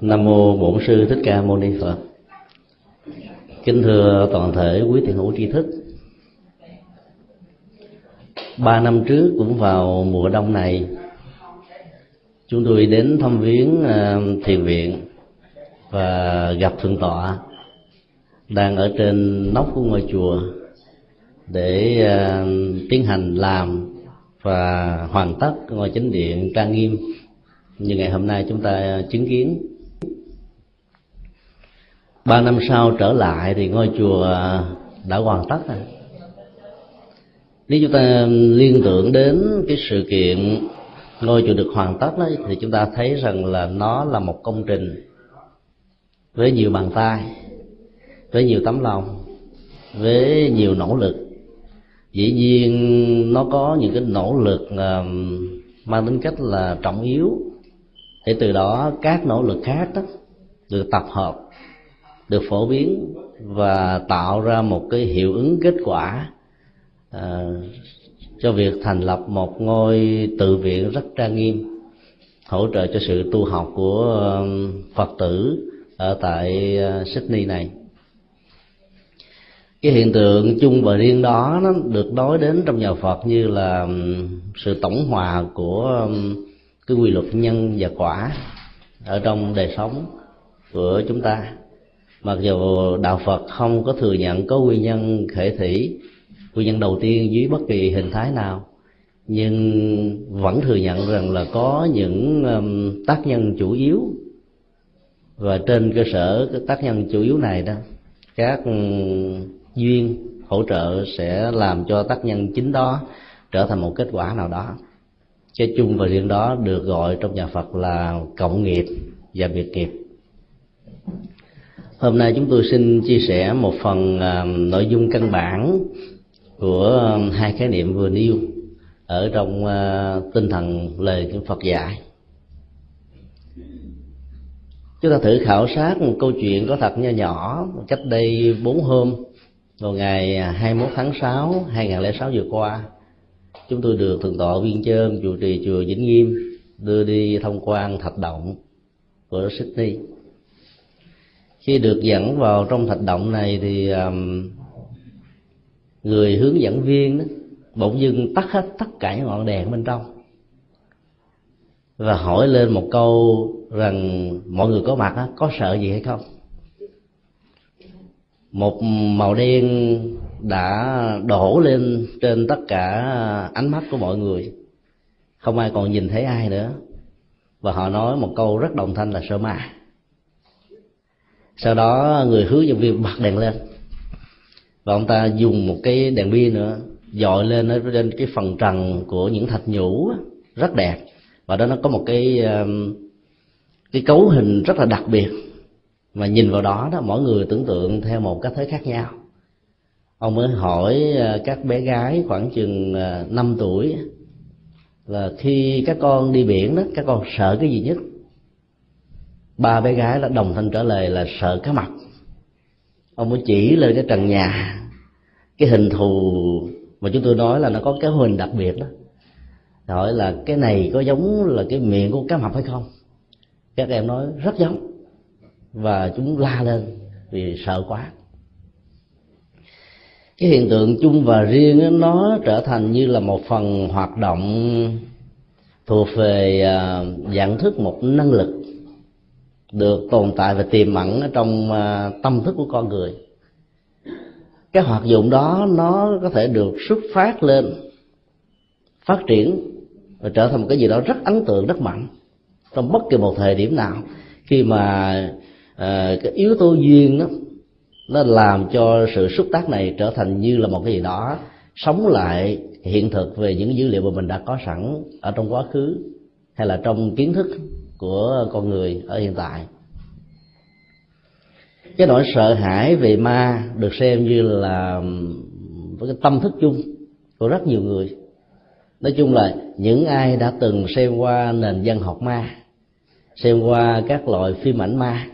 Nam mô Bổn sư Thích Ca Mâu Ni Phật. Kính thưa toàn thể quý thiện hữu tri thức. Ba năm trước cũng vào mùa đông này, chúng tôi đến thăm viếng à, thiền viện và gặp thượng tọa đang ở trên nóc của ngôi chùa để à, tiến hành làm và hoàn tất ngôi chánh điện trang nghiêm như ngày hôm nay chúng ta chứng kiến ba năm sau trở lại thì ngôi chùa đã hoàn tất rồi. Nếu chúng ta liên tưởng đến cái sự kiện ngôi chùa được hoàn tất đó, thì chúng ta thấy rằng là nó là một công trình với nhiều bàn tay với nhiều tấm lòng với nhiều nỗ lực. Dĩ nhiên nó có những cái nỗ lực mang tính cách là trọng yếu. Để từ đó các nỗ lực khác đó được tập hợp được phổ biến và tạo ra một cái hiệu ứng kết quả uh, cho việc thành lập một ngôi tự viện rất trang nghiêm hỗ trợ cho sự tu học của um, phật tử ở tại à, sydney này. Cái hiện tượng chung và riêng đó nó được nói đến trong nhà Phật như là um, sự tổng hòa của um, cái quy luật nhân và quả ở trong đời sống của chúng ta mặc dù đạo Phật không có thừa nhận có nguyên nhân khể thủy nguyên nhân đầu tiên dưới bất kỳ hình thái nào, nhưng vẫn thừa nhận rằng là có những tác nhân chủ yếu. Và trên cơ sở cái tác nhân chủ yếu này đó, các duyên hỗ trợ sẽ làm cho tác nhân chính đó trở thành một kết quả nào đó. Cái chung và riêng đó được gọi trong nhà Phật là cộng nghiệp và biệt nghiệp hôm nay chúng tôi xin chia sẻ một phần uh, nội dung căn bản của uh, hai khái niệm vừa nêu ở trong uh, tinh thần lời của Phật dạy. Chúng ta thử khảo sát một câu chuyện có thật nho nhỏ cách đây bốn hôm vào ngày 21 tháng 6 2006 vừa qua. Chúng tôi được thượng tọa viên chơn chủ trì chùa Vĩnh Nghiêm đưa đi tham quan thạch động của Sydney khi được dẫn vào trong thạch động này thì um, người hướng dẫn viên đó, bỗng dưng tắt hết tất cả những ngọn đèn bên trong và hỏi lên một câu rằng mọi người có mặt đó, có sợ gì hay không? Một màu đen đã đổ lên trên tất cả ánh mắt của mọi người. Không ai còn nhìn thấy ai nữa. Và họ nói một câu rất đồng thanh là sợ ma sau đó người hướng dẫn viên bật đèn lên. Và ông ta dùng một cái đèn pin nữa, dọi lên ở trên cái phần trần của những thạch nhũ rất đẹp. Và đó nó có một cái um, cái cấu hình rất là đặc biệt. Mà nhìn vào đó đó, mỗi người tưởng tượng theo một cách thế khác nhau. Ông mới hỏi à, các bé gái khoảng chừng à, 5 tuổi, là khi các con đi biển đó, các con sợ cái gì nhất? Ba bé gái đã đồng thanh trả lời là sợ cá mập ông mới chỉ lên cái trần nhà. Cái hình thù mà chúng tôi nói là nó có cái hình đặc biệt đó. Hỏi là cái này có giống là cái miệng của cá mập hay không? Các em nói rất giống. Và chúng la lên vì sợ quá. Cái hiện tượng chung và riêng nó trở thành như là một phần hoạt động thuộc về à, dạng thức, một năng lực được tồn tại và tiềm ẩn trong à, tâm thức của con người. Cái hoạt dụng đó nó có thể được xuất phát lên phát triển và trở thành một cái gì đó rất ấn tượng rất mạnh trong bất kỳ một thời điểm nào. Khi mà à, cái yếu tố duyên đó nó làm cho sự xúc tác này trở thành như là một cái gì đó sống lại hiện thực về những dữ liệu mà mình đã có sẵn ở trong quá khứ hay là trong kiến thức của con người ở hiện tại. Cái nỗi sợ hãi về ma được xem như là, với cái tâm thức chung của rất nhiều người. Nói chung là những ai đã từng xem qua nền văn học ma, xem qua các loại phim ảnh ma,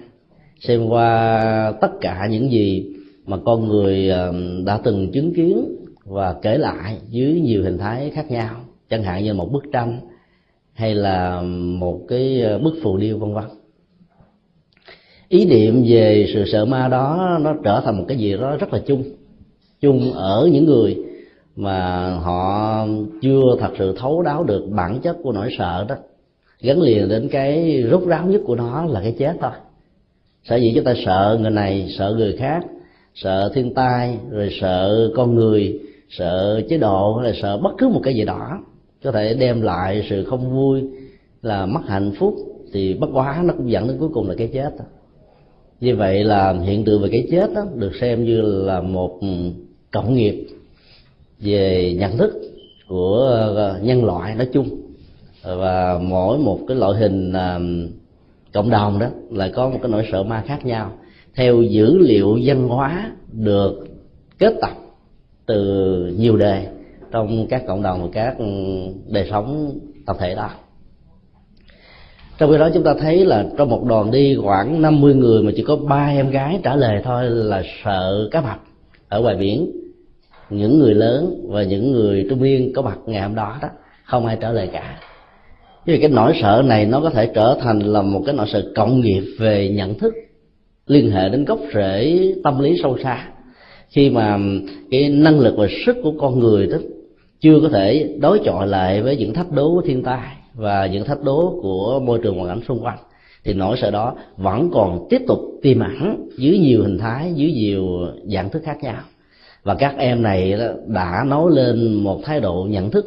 xem qua tất cả những gì mà con người đã từng chứng kiến và kể lại dưới nhiều hình thái khác nhau, chẳng hạn như một bức tranh hay là một cái ờ, bức phù điêu vân vân. Ý niệm về sự sợ ma đó, nó trở thành một cái gì đó rất là chung. Chung ở những người mà họ chưa thật sự thấu đáo được bản chất của nỗi sợ đó. Gắn liền đến cái rốt ráo nhất của nó là cái chết thôi. Sở dĩ chúng ta sợ người này, sợ người khác, sợ thiên tai, rồi sợ con người, sợ chế độ, hay là sợ bất cứ một cái gì đó có thể đem lại sự không vui là mất hạnh phúc thì bất quá nó cũng dẫn đến cuối cùng là cái chết như vậy là hiện tượng về cái chết đó, được xem như là một ừ, cộng nghiệp về nhận thức của ờ, nhân loại nói chung. Và mỗi một cái loại hình ờ, cộng đồng đó lại có một cái nỗi sợ ma khác nhau. Theo dữ liệu văn hóa được kết tập từ nhiều đề trong các cộng đồng và các ừ, đời sống tập thể đó. Trong khi đó chúng ta thấy là trong một đoàn đi khoảng 50 người mà chỉ có ba em gái trả lời thôi là sợ cá mập ở ngoài biển. Những người lớn và những người trung niên có mặt ngày hôm đó đó, không ai trả lời cả. Vì cái nỗi sợ này nó có thể trở thành là một cái nỗi sợ cộng nghiệp về nhận thức, liên hệ đến gốc rễ tâm lý sâu xa. Khi mà cái năng lực và sức của con người đó chưa có thể đối chọi lại với những thách đố của thiên tai và những thách đố của môi trường hoàn cảnh xung quanh, thì nỗi sợ đó vẫn còn tiếp tục tiềm ẩn dưới nhiều hình thái, dưới nhiều dạng thức khác nhau. Và các em này đã nói lên một thái độ nhận thức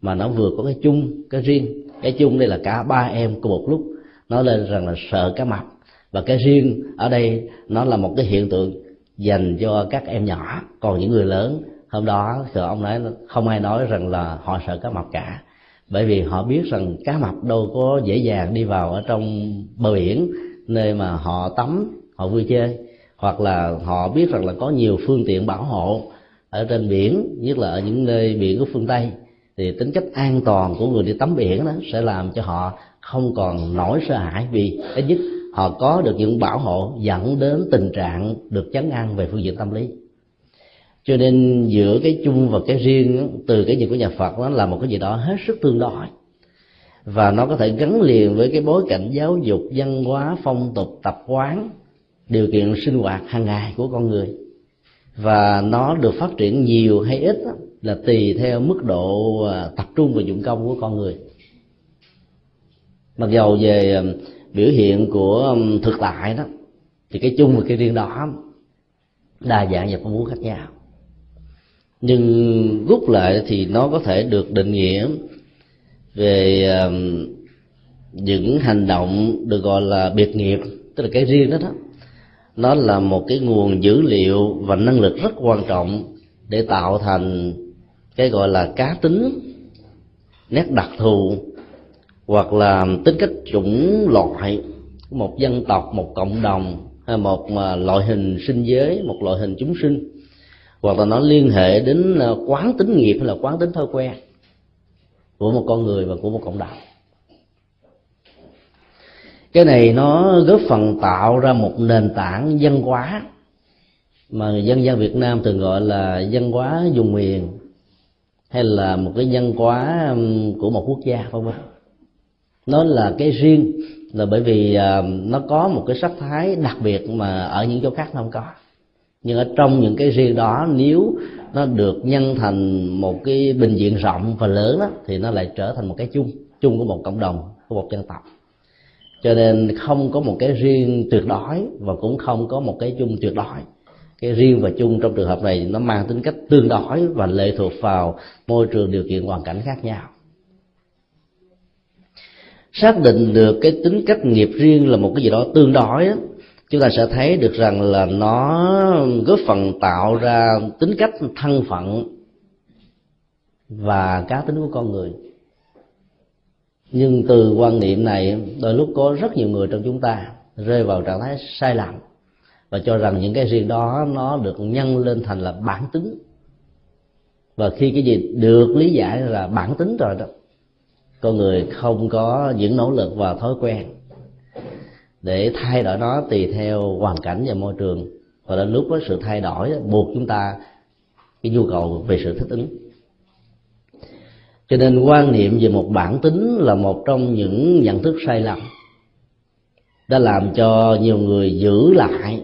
mà nó vừa có cái chung, cái riêng. Cái chung đây là cả ba em cùng một lúc nói lên rằng là sợ cá mập. Và cái riêng ở đây nó là một cái hiện tượng dành cho các em nhỏ, còn những người lớn hôm đó thì ông nói không ai nói rằng là họ sợ cá mập cả. Bởi vì họ biết rằng cá mập đâu có dễ dàng đi vào ở trong bờ biển nơi mà họ tắm, họ vui chơi. Hoặc là họ biết rằng là có nhiều phương tiện bảo hộ ở trên biển, nhất là ở những nơi biển của phương tây. Thì tính cách an toàn của người đi tắm biển đó sẽ làm cho họ không còn nỗi sợ hãi vì ít nhất họ có được những bảo hộ dẫn đến tình trạng được chấn an về phương diện tâm lý cho nên giữa cái chung và cái riêng từ cái nhìn của nhà Phật nó là một cái gì đó hết sức tương đối. Và nó có thể gắn liền với cái bối cảnh giáo dục, văn hóa, phong tục, tập quán, điều kiện sinh hoạt hàng ngày của con người. Và nó được phát triển nhiều hay ít là tùy theo mức độ à, tập trung và dụng công của con người. Mặc dầu về à, biểu hiện của thực tại đó, thì cái chung và cái riêng đó đa dạng và phong phú khác nhau nhưng rút lại thì nó có thể được định nghĩa về những hành động được gọi là biệt nghiệp, tức là cái riêng đó đó. Nó là một cái nguồn dữ liệu và năng lực rất quan trọng để tạo thành cái gọi là cá tính, nét đặc thù hoặc là tính cách chủng loại một dân tộc, một cộng đồng hay một ờ, loại hình sinh giới, một loại hình chúng sinh hoặc là nó liên hệ đến à, quán tính nghiệp hay là quán tính thói quen của một con người và của một cộng đồng. Cái này nó góp phần tạo ra một nền tảng văn hóa mà dân gian Việt Nam thường gọi là văn hóa dùng miền hay là một cái văn hóa của một quốc gia không vân. Nó là cái riêng là bởi vì à, nó có một cái sắc thái đặc biệt mà ở những chỗ khác nó không có nhưng ở trong những cái riêng đó, nếu nó được nhân thành một cái bình diện rộng và lớn đó thì nó lại trở thành một cái chung chung của một cộng đồng, của một dân tộc. Cho nên không có một cái riêng tuyệt đối và cũng không có một cái chung tuyệt đối. Cái riêng và chung trong trường hợp này nó mang tính cách tương đối và lệ thuộc vào môi trường điều kiện hoàn cảnh khác nhau. Xác định được cái tính cách nghiệp riêng là một cái gì đó tương đối chúng ta sẽ thấy được rằng là nó góp phần tạo ra tính cách thân phận và cá tính của con người. Nhưng từ quan niệm này, đôi lúc có rất nhiều người trong chúng ta rơi vào trạng thái sai lầm và cho rằng những cái riêng đó nó được nhân lên thành là bản tính. Và khi cái gì được lý giải là bản tính rồi đó, con người không có những nỗ lực và thói quen để thay đổi nó tùy theo hoàn cảnh và môi trường. Và đến lúc có sự thay đổi buộc chúng ta cái nhu cầu về sự thích ứng. Cho nên quan niệm về một bản tính là một trong những nhận thức sai lầm. Đã làm cho nhiều người giữ lại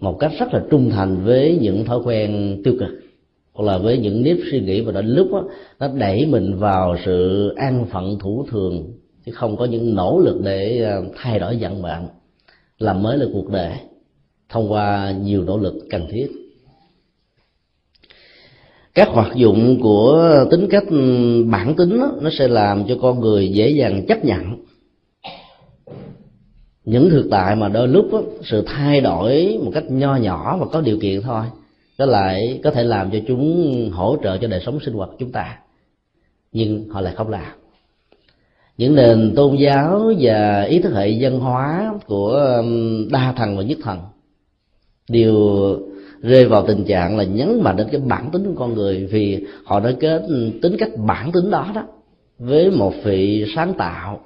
một cách rất là trung thành với những thói quen tiêu cực hoặc là với những nếp suy nghĩ và đến lúc đó, nó đẩy mình vào sự an phận thủ thường chứ không có những nỗ lực để ờ, thay đổi vận mạng làm mới lại cuộc đời. Thông qua nhiều nỗ lực cần thiết. Các hoạt dụng của tính cách ừ, bản tính đó, nó sẽ làm cho con người dễ dàng chấp nhận. Những thực tại mà đôi lúc đó, sự thay đổi một cách nho nhỏ và có điều kiện thôi nó lại có thể làm cho chúng hỗ trợ cho đời sống sinh hoạt của chúng ta. Nhưng họ lại không làm những nền tôn giáo và ý thức hệ dân hóa của um, đa thần và nhất thần đều rơi vào tình trạng là nhấn mạnh đến cái bản tính của con người vì họ đã kết um, tính cách bản tính đó đó với một vị sáng tạo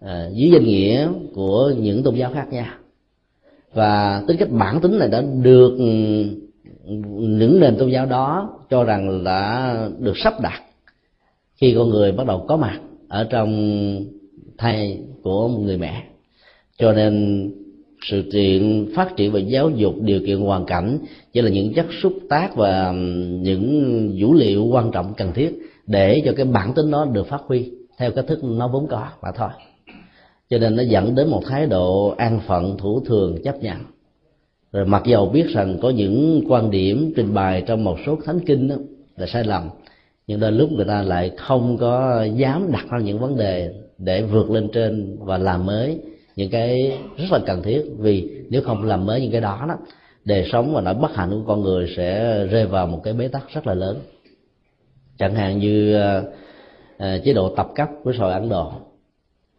à, dưới danh nghĩa của những tôn giáo khác nhau và tính cách bản tính này đã được um, những nền tôn giáo đó cho rằng đã được sắp đặt khi con người bắt đầu có mặt ở trong thai của một người mẹ. Cho nên sự kiện phát triển về giáo dục, điều kiện hoàn cảnh chỉ là những chất xúc tác và những dữ liệu quan trọng cần thiết để cho cái bản tính nó được phát huy theo cách thức nó vốn có mà thôi. Cho nên nó dẫn đến một thái độ an phận, thủ thường, chấp nhận. Rồi mặc dầu biết rằng có những quan điểm trình bày trong một số thánh kinh đó là sai lầm nhưng đôi lúc người ta lại không có dám đặt ra những vấn đề để vượt lên trên và làm mới những cái rất là cần thiết. Vì nếu không làm mới những cái đó đó đời sống và nỗi bất hạnh của con người sẽ rơi vào một cái bế tắc rất là lớn. Chẳng hạn như uh, chế độ tập cấp của xã hội ấn độ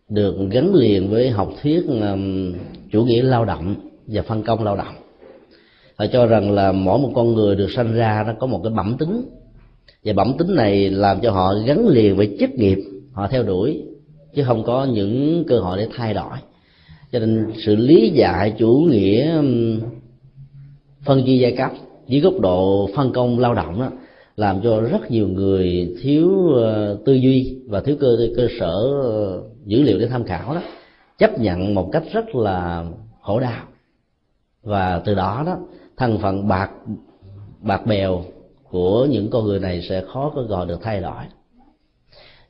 được gắn liền với học thuyết um, chủ nghĩa lao động và phân công lao động. Họ cho rằng là mỗi một con người được sanh ra nó có một cái bẩm tính và bẩm tính này làm cho họ gắn liền với chức nghiệp họ theo đuổi, chứ không có những cơ hội để thay đổi. Cho nên sự lý giải chủ nghĩa phân chia giai cấp dưới góc độ phân công lao động đó làm cho rất nhiều người thiếu ờ, tư duy và thiếu cơ cơ sở ờ, dữ liệu để tham khảo đó, chấp nhận một cách rất là khổ đau. Và từ đó đó, thân phận bạc bạc bèo của những con người này sẽ khó có gọi được thay đổi.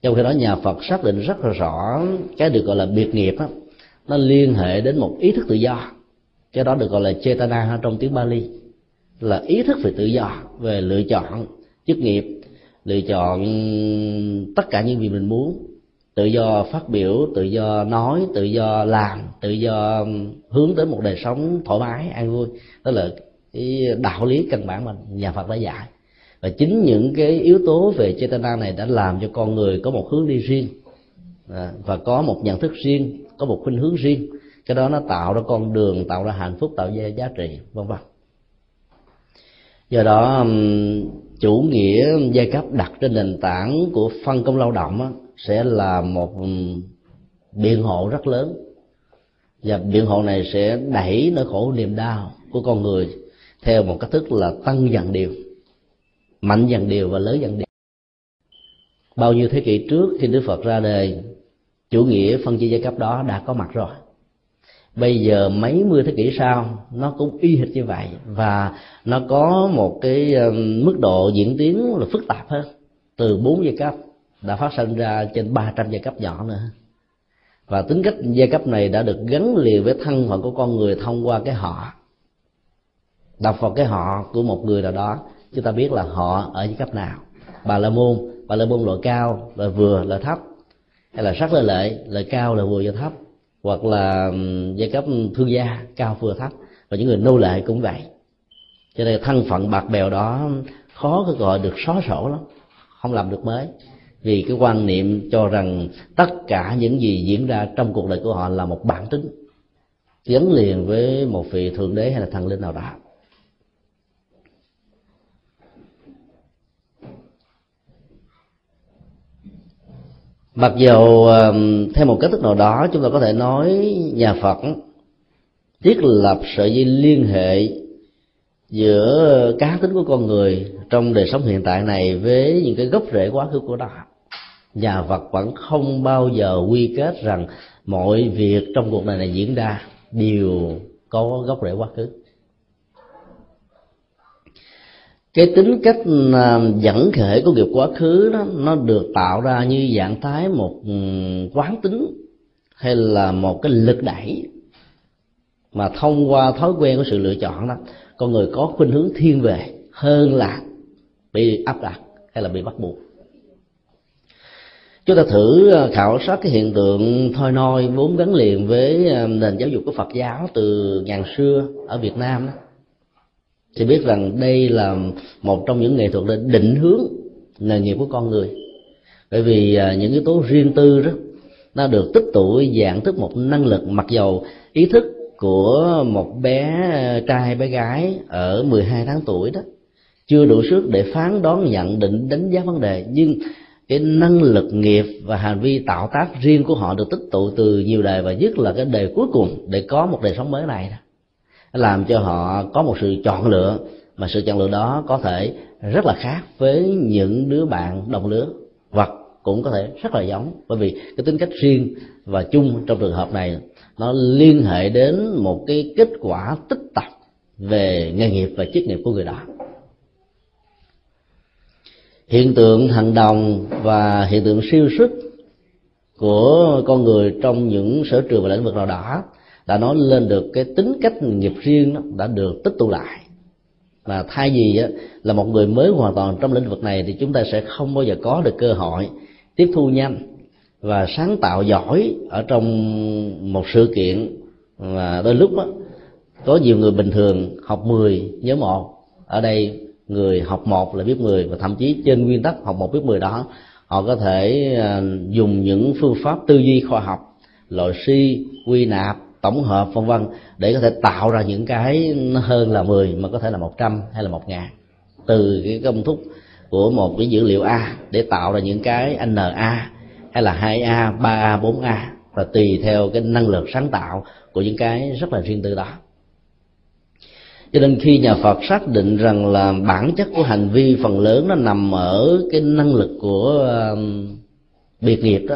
Trong khi đó nhà phật xác định rất là rõ cái được gọi là biệt nghiệp đó, nó liên hệ đến một ý thức tự do. Cái đó được gọi là chetana trong tiếng Bali là ý thức về tự do về lựa chọn chức nghiệp lựa chọn tất cả những gì mình muốn. Tự do phát biểu tự do nói tự do làm tự do hướng tới một đời sống thoải mái an vui. Đó là cái đạo lý căn bản mà nhà Phật đã dạy và chính những cái yếu tố về chetana này đã làm cho con người có một hướng đi riêng. À, và có một nhận thức riêng, có một khuynh hướng riêng. Cái đó nó tạo ra con đường, tạo ra hạnh phúc, tạo ra giá trị, vân vân. Do đó chủ nghĩa giai cấp đặt trên nền tảng của phân công lao động sẽ là một biện hộ rất lớn. Và biện hộ này sẽ đẩy nỗi khổ niềm đau của con người theo một cách thức là tăng dần điều mạnh dần điều và lớn dần điều. Bao nhiêu thế kỷ trước khi đức phật ra đời, chủ nghĩa phân chia giai cấp đó đã có mặt rồi. Bây giờ mấy mươi thế kỷ sau, nó cũng y hệt như vậy và nó có một cái mức độ diễn tiến là phức tạp hơn. Từ bốn giai cấp đã phát sinh ra trên 300 giai cấp nhỏ nữa. Và tính cách giai cấp này đã được gắn liền với thân phận của con người thông qua cái họ. Đọc vào cái họ của một người nào đó chúng ta biết là họ ở những cấp nào. Bà la môn, bà la môn loại cao loại vừa loại thấp. Hay là sắc lợi lệ lợi cao lợi vừa và thấp. Hoặc là giai cấp thương gia, cao, vừa, thấp. Và những người nô lệ cũng vậy. Cho nên thân phận bạc bèo đó khó có gọi được xóa sổ lắm. Không làm được mới. Vì cái quan niệm cho rằng tất cả những gì diễn ra trong cuộc đời của họ là một bản tính. Gắn liền với một vị thượng đế hay là thần linh nào đó. Mặc dù theo một cách thức nào đó, chúng ta có thể nói nhà phật thiết lập sợi dây liên hệ giữa cá tính của con người trong đời sống hiện tại này với những cái gốc rễ quá khứ của nó. Nhà phật vẫn không bao giờ quy kết rằng mọi việc trong cuộc đời này diễn ra đều có gốc rễ quá khứ. Cái tính cách à, dẫn khởi của nghiệp quá khứ đó, nó được tạo ra như dạng thái một ừ, quán tính hay là một cái lực đẩy mà thông qua thói quen của sự lựa chọn đó, con người có khuynh hướng thiên về hơn là bị áp đặt hay là bị bắt buộc. Chúng ta thử à, khảo sát cái hiện tượng thôi nôi vốn gắn liền với à, nền giáo dục của phật giáo từ ngàn xưa ở việt nam đó thì biết rằng đây là một trong những nghệ thuật để định hướng nghề nghiệp của con người. Bởi vì à, những yếu tố riêng tư đó, nó được tích tụ, dạng thức một năng lực mặc dầu ý thức của một bé à, trai bé gái ở 12 tháng tuổi đó, chưa đủ sức để phán đoán, nhận định, đánh giá vấn đề. Nhưng cái năng lực nghiệp và hành vi tạo tác riêng của họ được tích tụ từ nhiều đời và nhất là cái đời cuối cùng để có một đời sống mới này đó làm cho họ có một sự chọn lựa, mà sự chọn lựa đó có thể rất là khác với những đứa bạn đồng lứa, hoặc cũng có thể rất là giống. Bởi vì cái tính cách riêng và chung trong trường hợp này, nó liên hệ đến một cái kết quả tích tập về nghề nghiệp và chức nghiệp của người đó. Hiện tượng hành đồng và hiện tượng siêu sức của con người trong những sở trường và lĩnh vực nào đó đã nói lên được cái tính cách nghiệp riêng đó, đã được tích tụ lại. Và thay vì á, là một người mới hoàn toàn trong lĩnh vực này thì chúng ta sẽ không bao giờ có được cơ hội tiếp thu nhanh và sáng tạo giỏi ở trong một sự kiện và đôi lúc đó, có nhiều người bình thường học 10 nhớ một. Ở đây người học một là biết 10 và thậm chí trên nguyên tắc học một biết 10 đó họ có thể à, dùng những phương pháp tư duy khoa học loại suy quy nạp tổng hợp vân vân để có thể tạo ra những cái hơn là 10 mà có thể là 100 hay là một ngàn. Từ cái công thức của một cái dữ liệu A để tạo ra những cái NA hay là 2A, 3A, 4A và tùy theo cái năng lực sáng tạo của những cái rất là riêng tư đó. Cho nên khi nhà Phật xác định rằng là bản chất của hành vi phần lớn nó nằm ở cái năng lực của biệt nghiệp đó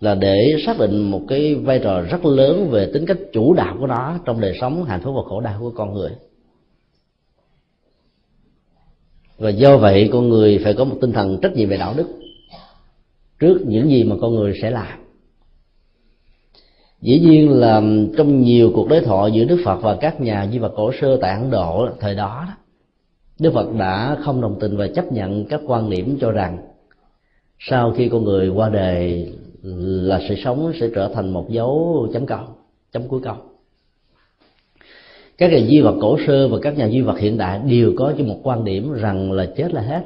là để xác định một cái vai trò rất lớn về tính cách chủ đạo của nó trong đời sống hạnh phúc và khổ đau của con người. Và do vậy, con người phải có một tinh thần trách nhiệm về đạo đức trước những gì mà con người sẽ làm. Dĩ nhiên là trong nhiều cuộc đối thoại giữa đức phật và các nhà di vật cổ sơ tại ấn độ thời đó, đức phật đã không đồng tình và chấp nhận các quan điểm cho rằng sau khi con người qua đời là sự sống sẽ trở thành một dấu chấm câu chấm cuối câu. Các nhà di vật cổ sơ và các nhà di vật hiện đại đều có cho một quan điểm rằng là chết là hết.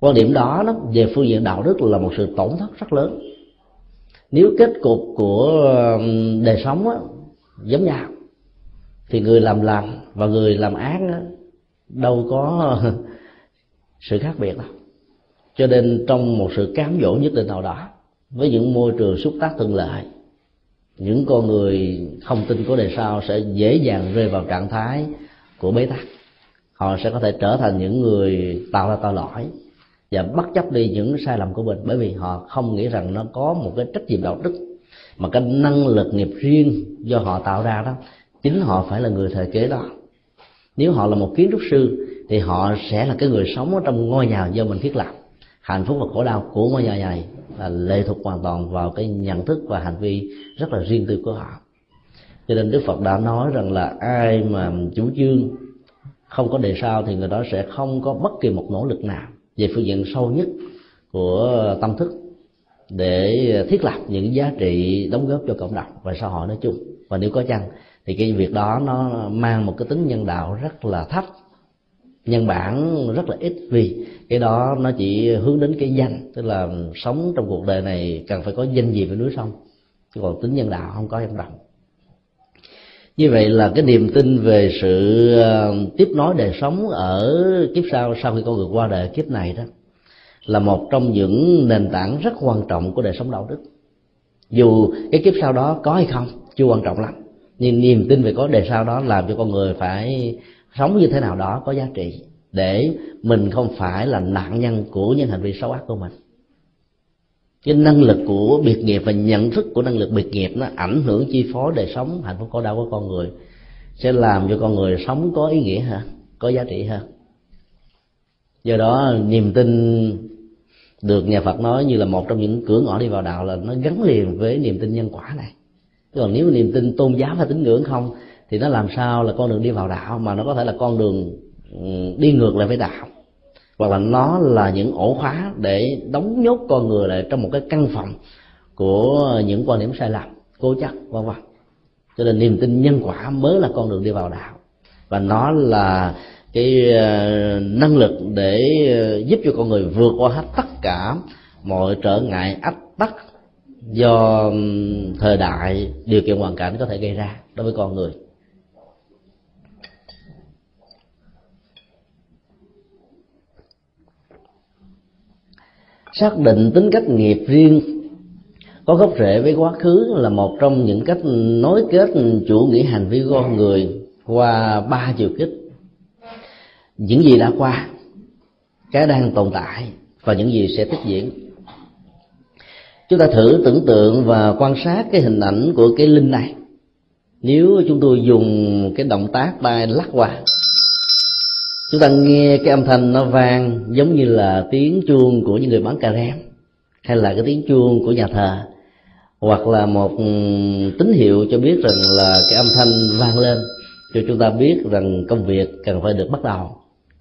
Quan điểm đó, nó về phương diện đạo đức là một sự tổn thất rất lớn. Nếu kết cục của đời sống á, giống nhau thì người làm lành và người làm ác á, đâu có sự khác biệt đâu cho nên trong một sự cám dỗ nhất định nào đó, với những môi trường xúc tác thuận lợi, những con người không tin có đề sau sẽ dễ dàng rơi vào trạng thái của bế tắc. Họ sẽ có thể trở thành những người tạo ra tội lỗi và bất chấp đi những sai lầm của mình, bởi vì họ không nghĩ rằng nó có một cái trách nhiệm đạo đức, mà cái năng lực nghiệp riêng do họ tạo ra đó, chính họ phải là người thời kế đó. Nếu họ là một kiến trúc sư, thì họ sẽ là cái người sống ở trong ngôi nhà do mình thiết lập hạnh phúc và khổ đau của ngôi nhà này là lệ thuộc hoàn toàn vào cái nhận thức và hành vi rất là riêng tư của họ. Cho nên đức phật đã nói rằng là ai mà chủ trương không có đề sao thì người đó sẽ không có bất kỳ một nỗ lực nào về phương diện sâu nhất của tâm thức để thiết lập những giá trị đóng góp cho cộng đồng và xã hội nói chung. Và nếu có chăng thì cái việc đó nó mang một cái tính nhân đạo rất là thấp, nhân bản rất là ít vì cái đó nó chỉ hướng đến cái danh, tức là sống trong cuộc đời này cần phải có danh gì với núi sông. Chứ còn tính nhân đạo không có em đồng như vậy là cái niềm tin về sự ờ, tiếp nối đời sống ở kiếp sau sau khi con người qua đời kiếp này đó, là một trong những nền tảng rất quan trọng của đời sống đạo đức. Dù cái kiếp sau đó có hay không, chưa quan trọng lắm. Nhưng niềm tin về có đời sau đó làm cho con người phải sống như thế nào đó có giá trị để mình không phải là nạn nhân của những hành vi xấu ác của mình. Cái năng lực của biệt nghiệp và nhận thức của năng lực biệt nghiệp nó ảnh hưởng, chi phối đời sống hạnh phúc khổ đau của con người, sẽ làm cho con người sống có ý nghĩa hơn, có giá trị hơn. Do đó, niềm tin được nhà Phật nói như là một trong những cửa ngõ đi vào đạo là nó gắn liền với niềm tin nhân quả này. Còn nếu niềm tin tôn giáo và tín ngưỡng không, thì nó làm sao là con đường đi vào đạo mà nó có thể là con đường Ừ, đi ngược lại với đạo. Hoặc là nó là những ổ khóa để đóng nhốt con người lại trong một cái căn phòng của những quan điểm sai lầm, cố chấp, vân vân. Cho nên niềm tin nhân quả mới là con đường đi vào đạo. Và nó là cái ờ, năng lực để ờ, giúp cho con người vượt qua hết tất cả mọi trở ngại, ách tắc do thời đại điều kiện hoàn cảnh có thể gây ra đối với con người. Xác định tính cách nghiệp riêng. Có gốc rễ với quá khứ là một trong những cách nối kết chủ nghĩa hành vi con người qua ba chiều kích những gì đã qua, cái đang tồn tại và những gì sẽ tiếp diễn. Chúng ta thử tưởng tượng và quan sát cái hình ảnh của cái linh này. Nếu chúng tôi dùng cái động tác tay lắc qua chúng ta nghe cái âm thanh nó vang giống như là tiếng chuông của những người bán cà rem hay là cái tiếng chuông của nhà thờ. Hoặc là một ừ, tín hiệu cho biết rằng là cái âm thanh vang lên, cho chúng ta biết rằng công việc cần phải được bắt đầu,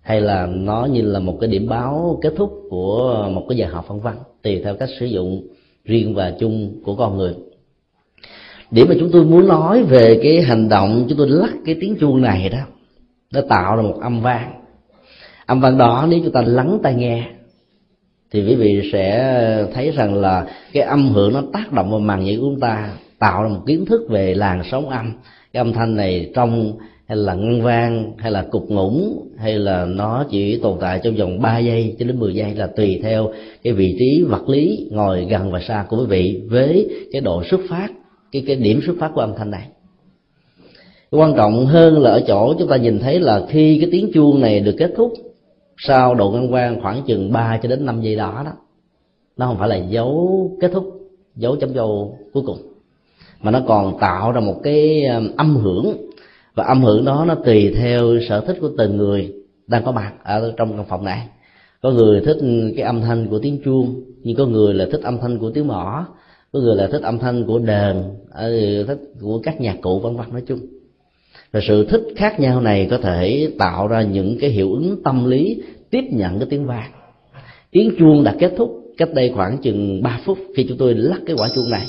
hay là nó như là một cái điểm báo kết thúc của một cái giờ học phân văn, tùy theo cách sử dụng riêng và chung của con người. Điểm mà chúng tôi muốn nói về cái hành động chúng tôi lắc cái tiếng chuông này đó nó tạo ra một âm vang. Âm vang đó nếu chúng ta lắng tai nghe, thì quý vị sẽ thấy rằng là cái âm hưởng nó tác động vào màng nhĩ của chúng ta, tạo ra một kiến thức về làn sóng âm. Cái âm thanh này trong hay là ngân vang, hay là cục ngủng, hay là nó chỉ tồn tại trong vòng 3 giây cho đến 10 giây là tùy theo cái vị trí vật lý ngồi gần và xa của quý vị với cái độ xuất phát, cái cái điểm xuất phát của âm thanh này quan trọng hơn là ở chỗ chúng ta nhìn thấy là khi cái tiếng chuông này được kết thúc, sau độ ngân quan khoảng chừng 3 cho đến 5 giây đó đó, nó không phải là dấu kết thúc, dấu chấm dâu cuối cùng, mà nó còn tạo ra một cái um, âm hưởng, và âm hưởng đó nó tùy theo sở thích của từng người đang có mặt ở trong căn phòng này. Có người thích cái âm thanh của tiếng chuông, nhưng có người là thích âm thanh của tiếng mỏ, có người là thích âm thanh của đờn ờ, thích của các nhạc cụ vân vân, nói chung và sự thích khác nhau này có thể tạo ra những cái hiệu ứng tâm lý tiếp nhận cái tiếng vang. Tiếng chuông đã kết thúc cách đây khoảng chừng 3 phút khi chúng tôi lắc cái quả chuông này.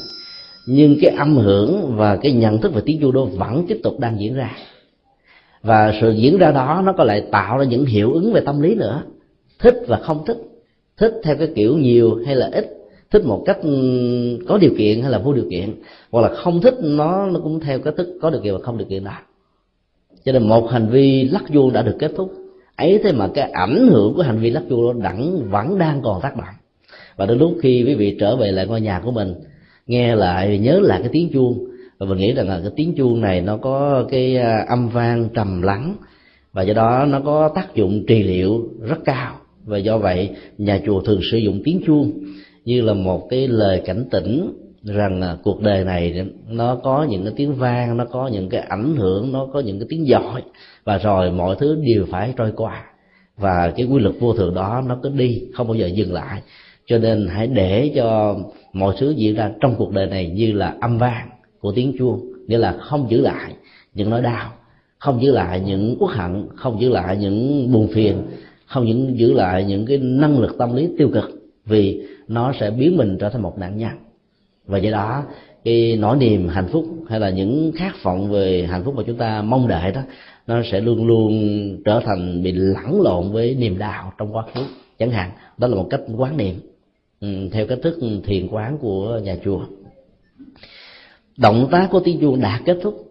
Nhưng cái âm hưởng và cái nhận thức về tiếng chuông đó vẫn tiếp tục đang diễn ra. Và sự diễn ra đó nó có lại tạo ra những hiệu ứng về tâm lý nữa. Thích và không thích. Thích theo cái kiểu nhiều hay là ít. Thích một cách có điều kiện hay là vô điều kiện. Hoặc là không thích nó nó cũng theo cái thức có điều kiện và không điều kiện đó cho nên một hành vi lắc chuông đã được kết thúc. Ấy thế mà cái ảnh hưởng của hành vi lắc chuông đó đẳng, vẫn đang còn tác động. Và đến lúc khi quý vị trở về lại ngôi nhà của mình, nghe lại, nhớ lại cái tiếng chuông, và mình nghĩ rằng là cái tiếng chuông này nó có cái à, âm vang trầm lắng, và do đó nó có tác dụng trị liệu rất cao. Và do vậy, nhà chùa thường sử dụng tiếng chuông như là một cái lời cảnh tỉnh rằng là cuộc đời này nó có những cái tiếng vang, nó có những cái ảnh hưởng, nó có những cái tiếng giỏi, và rồi mọi thứ đều phải trôi qua. Và cái quy luật vô thường đó nó cứ đi, không bao giờ dừng lại. Cho nên hãy để cho mọi thứ diễn ra trong cuộc đời này như là âm vang của tiếng chuông, nghĩa là không giữ lại những nỗi đau, không giữ lại những uất hận, không giữ lại những buồn phiền, không những giữ lại những cái năng lực tâm lý tiêu cực, vì nó sẽ biến mình trở thành một nạn nhân và do đó, cái nỗi niềm hạnh phúc hay là những khát vọng về hạnh phúc mà chúng ta mong đợi đó, nó sẽ luôn luôn trở thành bị lẫn lộn với niềm đau trong quá khứ. Chẳng hạn, đó là một cách quán niệm ừ, theo cách thức thiền quán của nhà chùa. Động tác của tiếng chuông đã kết thúc,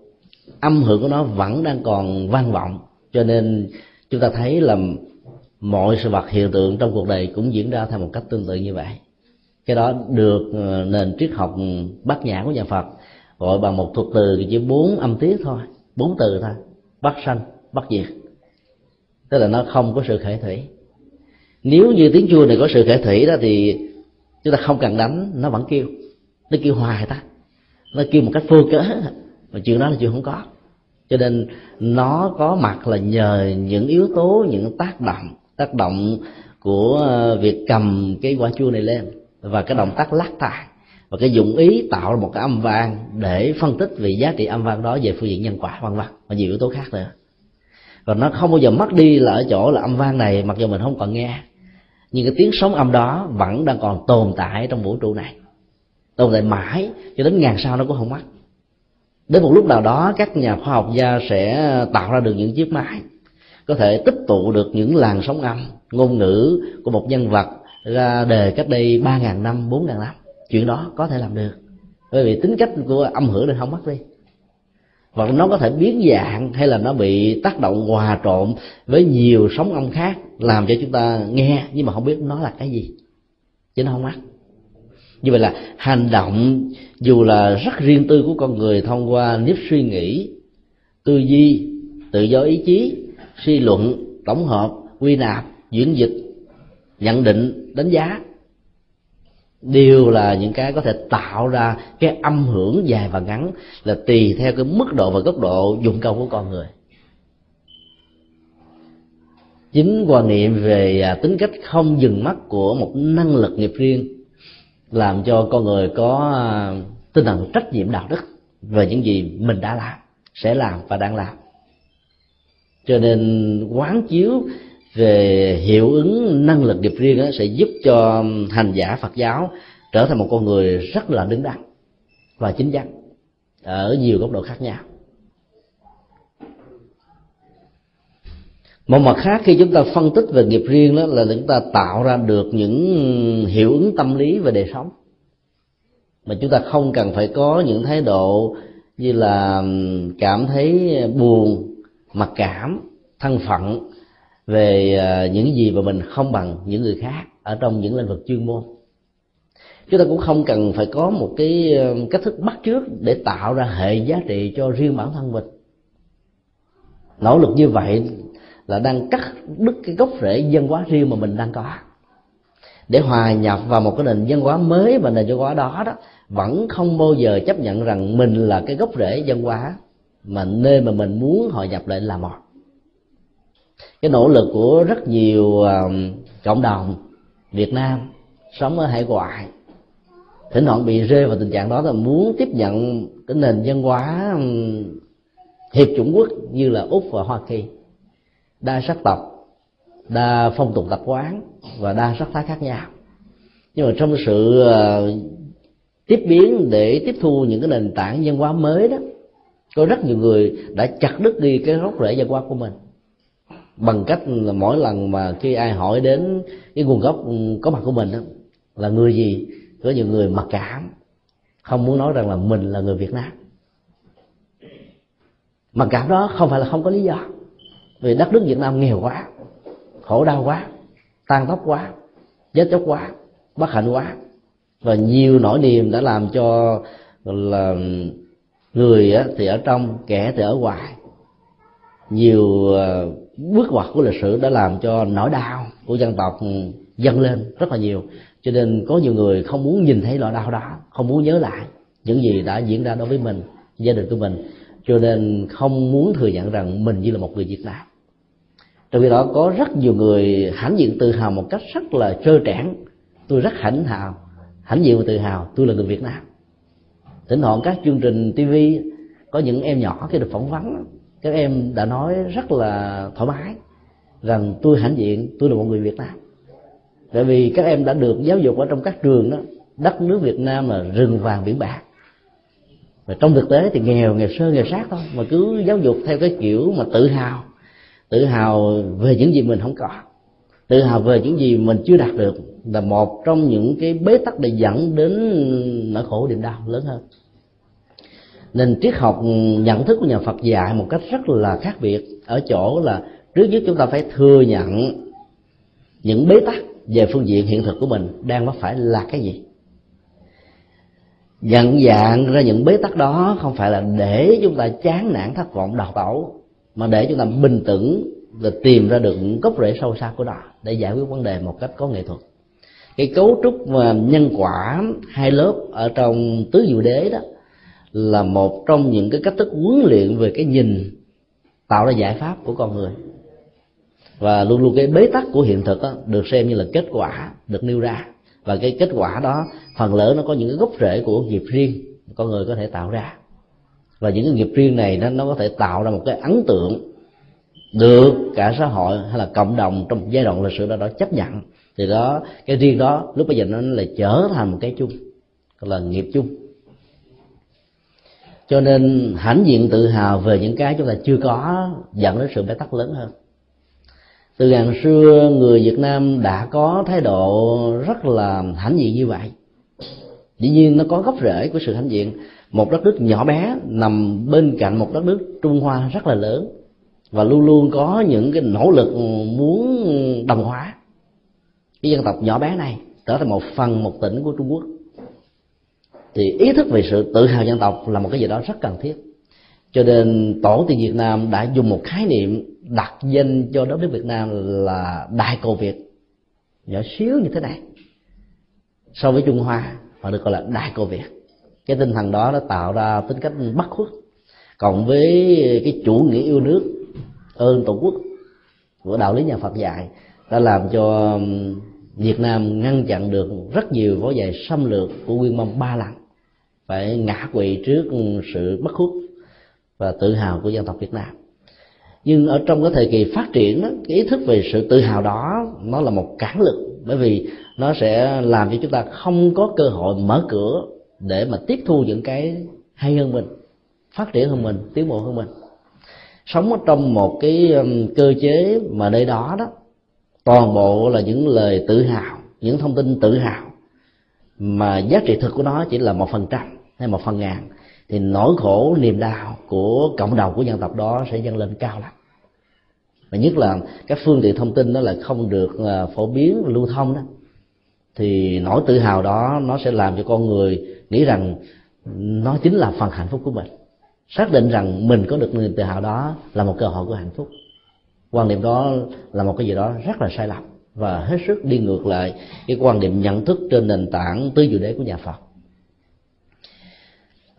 âm hưởng của nó vẫn đang còn vang vọng, cho nên chúng ta thấy là mọi sự vật hiện tượng trong cuộc đời cũng diễn ra theo một cách tương tự như vậy cái đó được ờ, nền triết học bát nhã của nhà phật gọi bằng một thuật từ chỉ bốn âm tiết thôi, bốn từ thôi. Bắt sanh bắt diệt. Tức là nó không có sự khởi thủy. Nếu như tiếng chuông này có sự khởi thủy đó thì chúng ta không cần đánh, nó vẫn kêu. Nó kêu hoài ta. Nó kêu một cách vô cớ. Mà chuyện đó là chuyện không có. Cho nên nó có mặt là nhờ những yếu tố, những tác động tác động của ờ, việc cầm cái quả chua này lên và cái động tác lắc tay và cái dụng ý tạo ra một cái âm vang để phân tích về giá trị âm vang đó về phương diện nhân quả, vân vân. Và nhiều yếu tố khác nữa. Và nó không bao giờ mất đi là ở chỗ là âm vang này, mặc dù mình không còn nghe. Nhưng cái tiếng sóng âm đó vẫn đang còn tồn tại trong vũ trụ này. Tồn tại mãi, cho đến ngàn sau nó cũng không mất. Đến một lúc nào đó, các nhà khoa học gia sẽ tạo ra được những chiếc máy. Có thể tích tụ được những làn sóng âm, ngôn ngữ của một nhân vật ra đề cách đây ba ngàn năm, bốn ngàn năm, chuyện đó có thể làm được. Bởi vì tính cách của âm hưởng này không mất đi. Và nó có thể biến dạng hay là nó bị tác động, hòa trộn với nhiều sóng âm khác làm cho chúng ta nghe nhưng mà không biết nó là cái gì. Chứ nó không mất như vậy là hành động, dù là rất riêng tư của con người thông qua nếp suy nghĩ, tư duy, tự do ý chí, suy luận, tổng hợp, quy nạp, diễn dịch, nhận định đánh giá. Đều là những cái có thể tạo ra cái âm hưởng dài và ngắn là tùy theo cái mức độ và góc độ dụng công của con người. Chính quan niệm về à, tính cách không dừng mắt của một năng lực nghiệp riêng làm cho con người có à, tinh thần trách nhiệm đạo đức về những gì mình đã làm, sẽ làm và đang làm. Cho nên quán chiếu về hiệu ứng năng lực nghiệp riêng đó, sẽ giúp cho hành giả Phật giáo trở thành một con người rất là đứng đắn và chính chắn ở nhiều góc độ khác nhau. Một mặt khác khi chúng ta phân tích về nghiệp riêng đó là chúng ta tạo ra được những hiệu ứng tâm lý về đời sống. Mà chúng ta không cần phải có những thái độ như là cảm thấy buồn mặc cảm thân phận về à, những gì mà mình không bằng những người khác ở trong những lĩnh vực chuyên môn. Chúng ta cũng không cần phải có một cái ờ, cách thức bắt trước để tạo ra hệ giá trị cho riêng bản thân mình. Nỗ lực như vậy là đang cắt đứt cái gốc rễ dân hóa riêng mà mình đang có. Để hòa nhập vào một cái nền dân hóa mới và nền dân hóa đó đó, vẫn không bao giờ chấp nhận rằng mình là cái gốc rễ dân hóa mà nơi mà mình muốn hòa nhập lại là một cái nỗ lực của rất nhiều à, cộng đồng Việt Nam sống ở hải ngoại, thỉnh thoảng bị rơi vào tình trạng đó là muốn tiếp nhận cái nền văn hóa hiệp chủng quốc như là úc và hoa kỳ. Đa sắc tộc, đa phong tục tập quán và đa sắc thái khác nhau. Nhưng mà trong sự à, tiếp biến để tiếp thu những cái nền tảng văn hóa mới đó, có rất nhiều người đã chặt đứt đi cái gốc rễ văn hóa của mình bằng cách là mỗi lần mà khi ai hỏi đến cái nguồn gốc ừ, có mặt của mình đó, là người gì? Có nhiều người mặc cảm không muốn nói rằng là mình là người Việt Nam. Mặc cảm đó không phải là không có lý do. Vì đất nước Việt Nam nghèo quá khổ đau quá tan tóc quá chết chóc quá bất hạnh quá. Và nhiều nỗi niềm đã làm cho là người thì ở trong kẻ thì ở ngoài. Nhiều ờ, bước ngoặt của lịch sử đã làm cho nỗi đau của dân tộc ừ, dâng lên rất là nhiều. Cho nên có nhiều người không muốn nhìn thấy nỗi đau đó, không muốn nhớ lại những gì đã diễn ra đối với mình, gia đình của mình. Cho nên không muốn thừa nhận rằng mình như là một người việt nam. Trong khi đó, có rất nhiều người hãnh diện tự hào một cách rất là trơ trẽn. Tôi rất hãnh hào, hãnh diện và tự hào tôi là người việt nam. Thỉnh thoảng các chương trình tv có những em nhỏ khi được phỏng vấn các em đã nói rất là thoải mái rằng tôi hãnh diện, tôi là một người việt nam. Tại vì các em đã được giáo dục ở trong các trường đó, đất nước việt nam là rừng vàng biển bạc. Và trong thực tế thì nghèo nghèo sơ, nghèo sát thôi, mà cứ giáo dục theo cái kiểu mà tự hào tự hào về những gì mình không có, tự hào về những gì mình chưa đạt được là một trong những cái bế tắc để dẫn đến nỗi khổ niềm đau lớn hơn nên triết học ừ, nhận thức của nhà Phật dạy một cách rất là khác biệt. Ở chỗ là trước nhất chúng ta phải thừa nhận những bế tắc về phương diện hiện thực của mình đang mắc phải là cái gì. Nhận dạng ra những bế tắc đó không phải là để chúng ta chán nản, thất vọng, đào tẩu, mà để chúng ta bình tĩnh và tìm ra được gốc rễ sâu xa của nó để giải quyết vấn đề một cách có nghệ thuật. Cái cấu trúc và nhân quả hai lớp ở trong tứ diệu đế đó là một trong những cái cách thức huấn luyện về cái nhìn tạo ra giải pháp của con người. Và luôn luôn cái bế tắc của hiện thực đó, được xem như là kết quả được nêu ra. Và cái kết quả đó phần lớn nó có những cái gốc rễ của nghiệp riêng con người có thể tạo ra. Và những cái nghiệp riêng này nó nó có thể tạo ra một cái ấn tượng được cả xã hội hay là cộng đồng trong một giai đoạn lịch sử đó đó chấp nhận. Thì đó cái riêng đó lúc bây giờ nó lại trở thành một cái chung là nghiệp chung cho nên hãnh diện tự hào về những cái chúng ta chưa có dẫn đến sự bế tắc lớn hơn. Từ ngàn xưa, người việt nam đã có thái độ rất là hãnh diện như vậy. Dĩ nhiên nó có gốc rễ của sự hãnh diện. Một đất nước nhỏ bé nằm bên cạnh một đất nước trung hoa rất là lớn và luôn luôn có những cái nỗ lực muốn đồng hóa. Cái dân tộc nhỏ bé này trở thành một phần, một tỉnh của trung quốc thì ý thức về sự tự hào dân tộc là một cái gì đó rất cần thiết. Cho nên tổ tiên việt nam đã dùng một khái niệm đặt danh cho đất nước việt nam là đại cầu việt. Nhỏ xíu như thế này. So với trung hoa, họ được gọi là đại cầu việt. Cái tinh thần đó nó tạo ra tính cách bất khuất. Còn với cái chủ nghĩa yêu nước, ơn tổ quốc của đạo lý nhà phật dạy, đã làm cho việt nam ngăn chặn được rất nhiều vó giày xâm lược của nguyên mông ba lần phải ngã quỵ trước sự bất khuất và tự hào của dân tộc việt nam. Nhưng ở trong cái thời kỳ phát triển đó, cái ý thức về sự tự hào đó nó là một cản lực bởi vì nó sẽ làm cho chúng ta không có cơ hội mở cửa để mà tiếp thu những cái hay hơn mình phát triển hơn mình tiến bộ hơn mình. Sống ở trong một cái um, cơ chế mà nơi đó đó toàn bộ là những lời tự hào những thông tin tự hào mà giá trị thực của nó chỉ là một phần trăm hay một phần ngàn, thì nỗi khổ, niềm đau của cộng đồng của dân tộc đó sẽ dâng lên cao lắm. Và nhất là các phương tiện thông tin đó là không được ờ, phổ biến, lưu thông đó, thì nỗi tự hào đó nó sẽ làm cho con người nghĩ rằng nó chính là phần hạnh phúc của mình. Xác định rằng mình có được niềm tự hào đó là một cơ hội của hạnh phúc. Quan niệm đó là một cái gì đó rất là sai lầm và hết sức đi ngược lại cái quan niệm nhận thức trên nền tảng tứ diệu đế của nhà Phật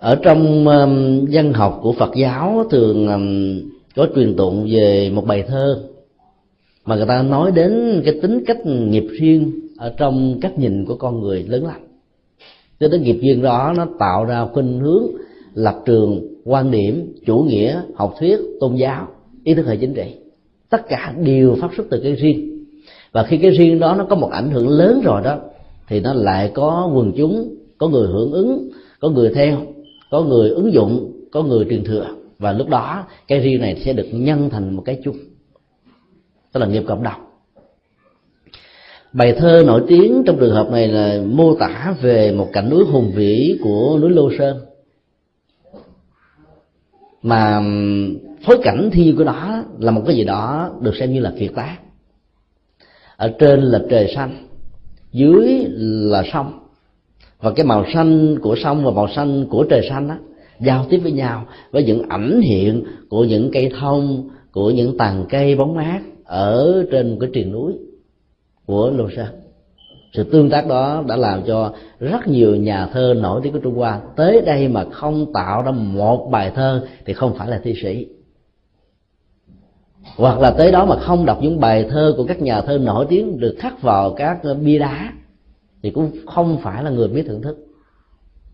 ở trong um, văn học của Phật giáo thường um, có truyền tụng về một bài thơ mà người ta nói đến cái tính cách nghiệp riêng ở trong cách nhìn của con người lớn lắm. Cho đến nghiệp duyên đó nó tạo ra khuynh hướng lập trường quan điểm chủ nghĩa học thuyết tôn giáo ý thức hệ chính trị. Tất cả đều phát xuất từ cái riêng. Và khi cái riêng đó nó có một ảnh hưởng lớn rồi đó thì nó lại có quần chúng có người hưởng ứng có người theo có người ứng dụng, có người truyền thừa. Và lúc đó, cái riêng này sẽ được nhân thành một cái chung. Tức là nghiệp cộng đồng. Bài thơ nổi tiếng trong trường hợp này là mô tả về một cảnh núi hùng vĩ của núi lô sơn. Mà phối cảnh thi của nó là một cái gì đó được xem như là kiệt tác ở trên là trời xanh, dưới là sông và cái màu xanh của sông và màu xanh của trời xanh đó giao tiếp với nhau với những ảnh hiện của những cây thông, của những tàn cây bóng mát ở trên một cái triền núi của lô sơn. Sự tương tác đó đã làm cho rất nhiều nhà thơ nổi tiếng của trung hoa tới đây mà không tạo ra một bài thơ thì không phải là thi sĩ. Hoặc là tới đó mà không đọc những bài thơ của các nhà thơ nổi tiếng được khắc vào các bia đá thì cũng không phải là người biết thưởng thức.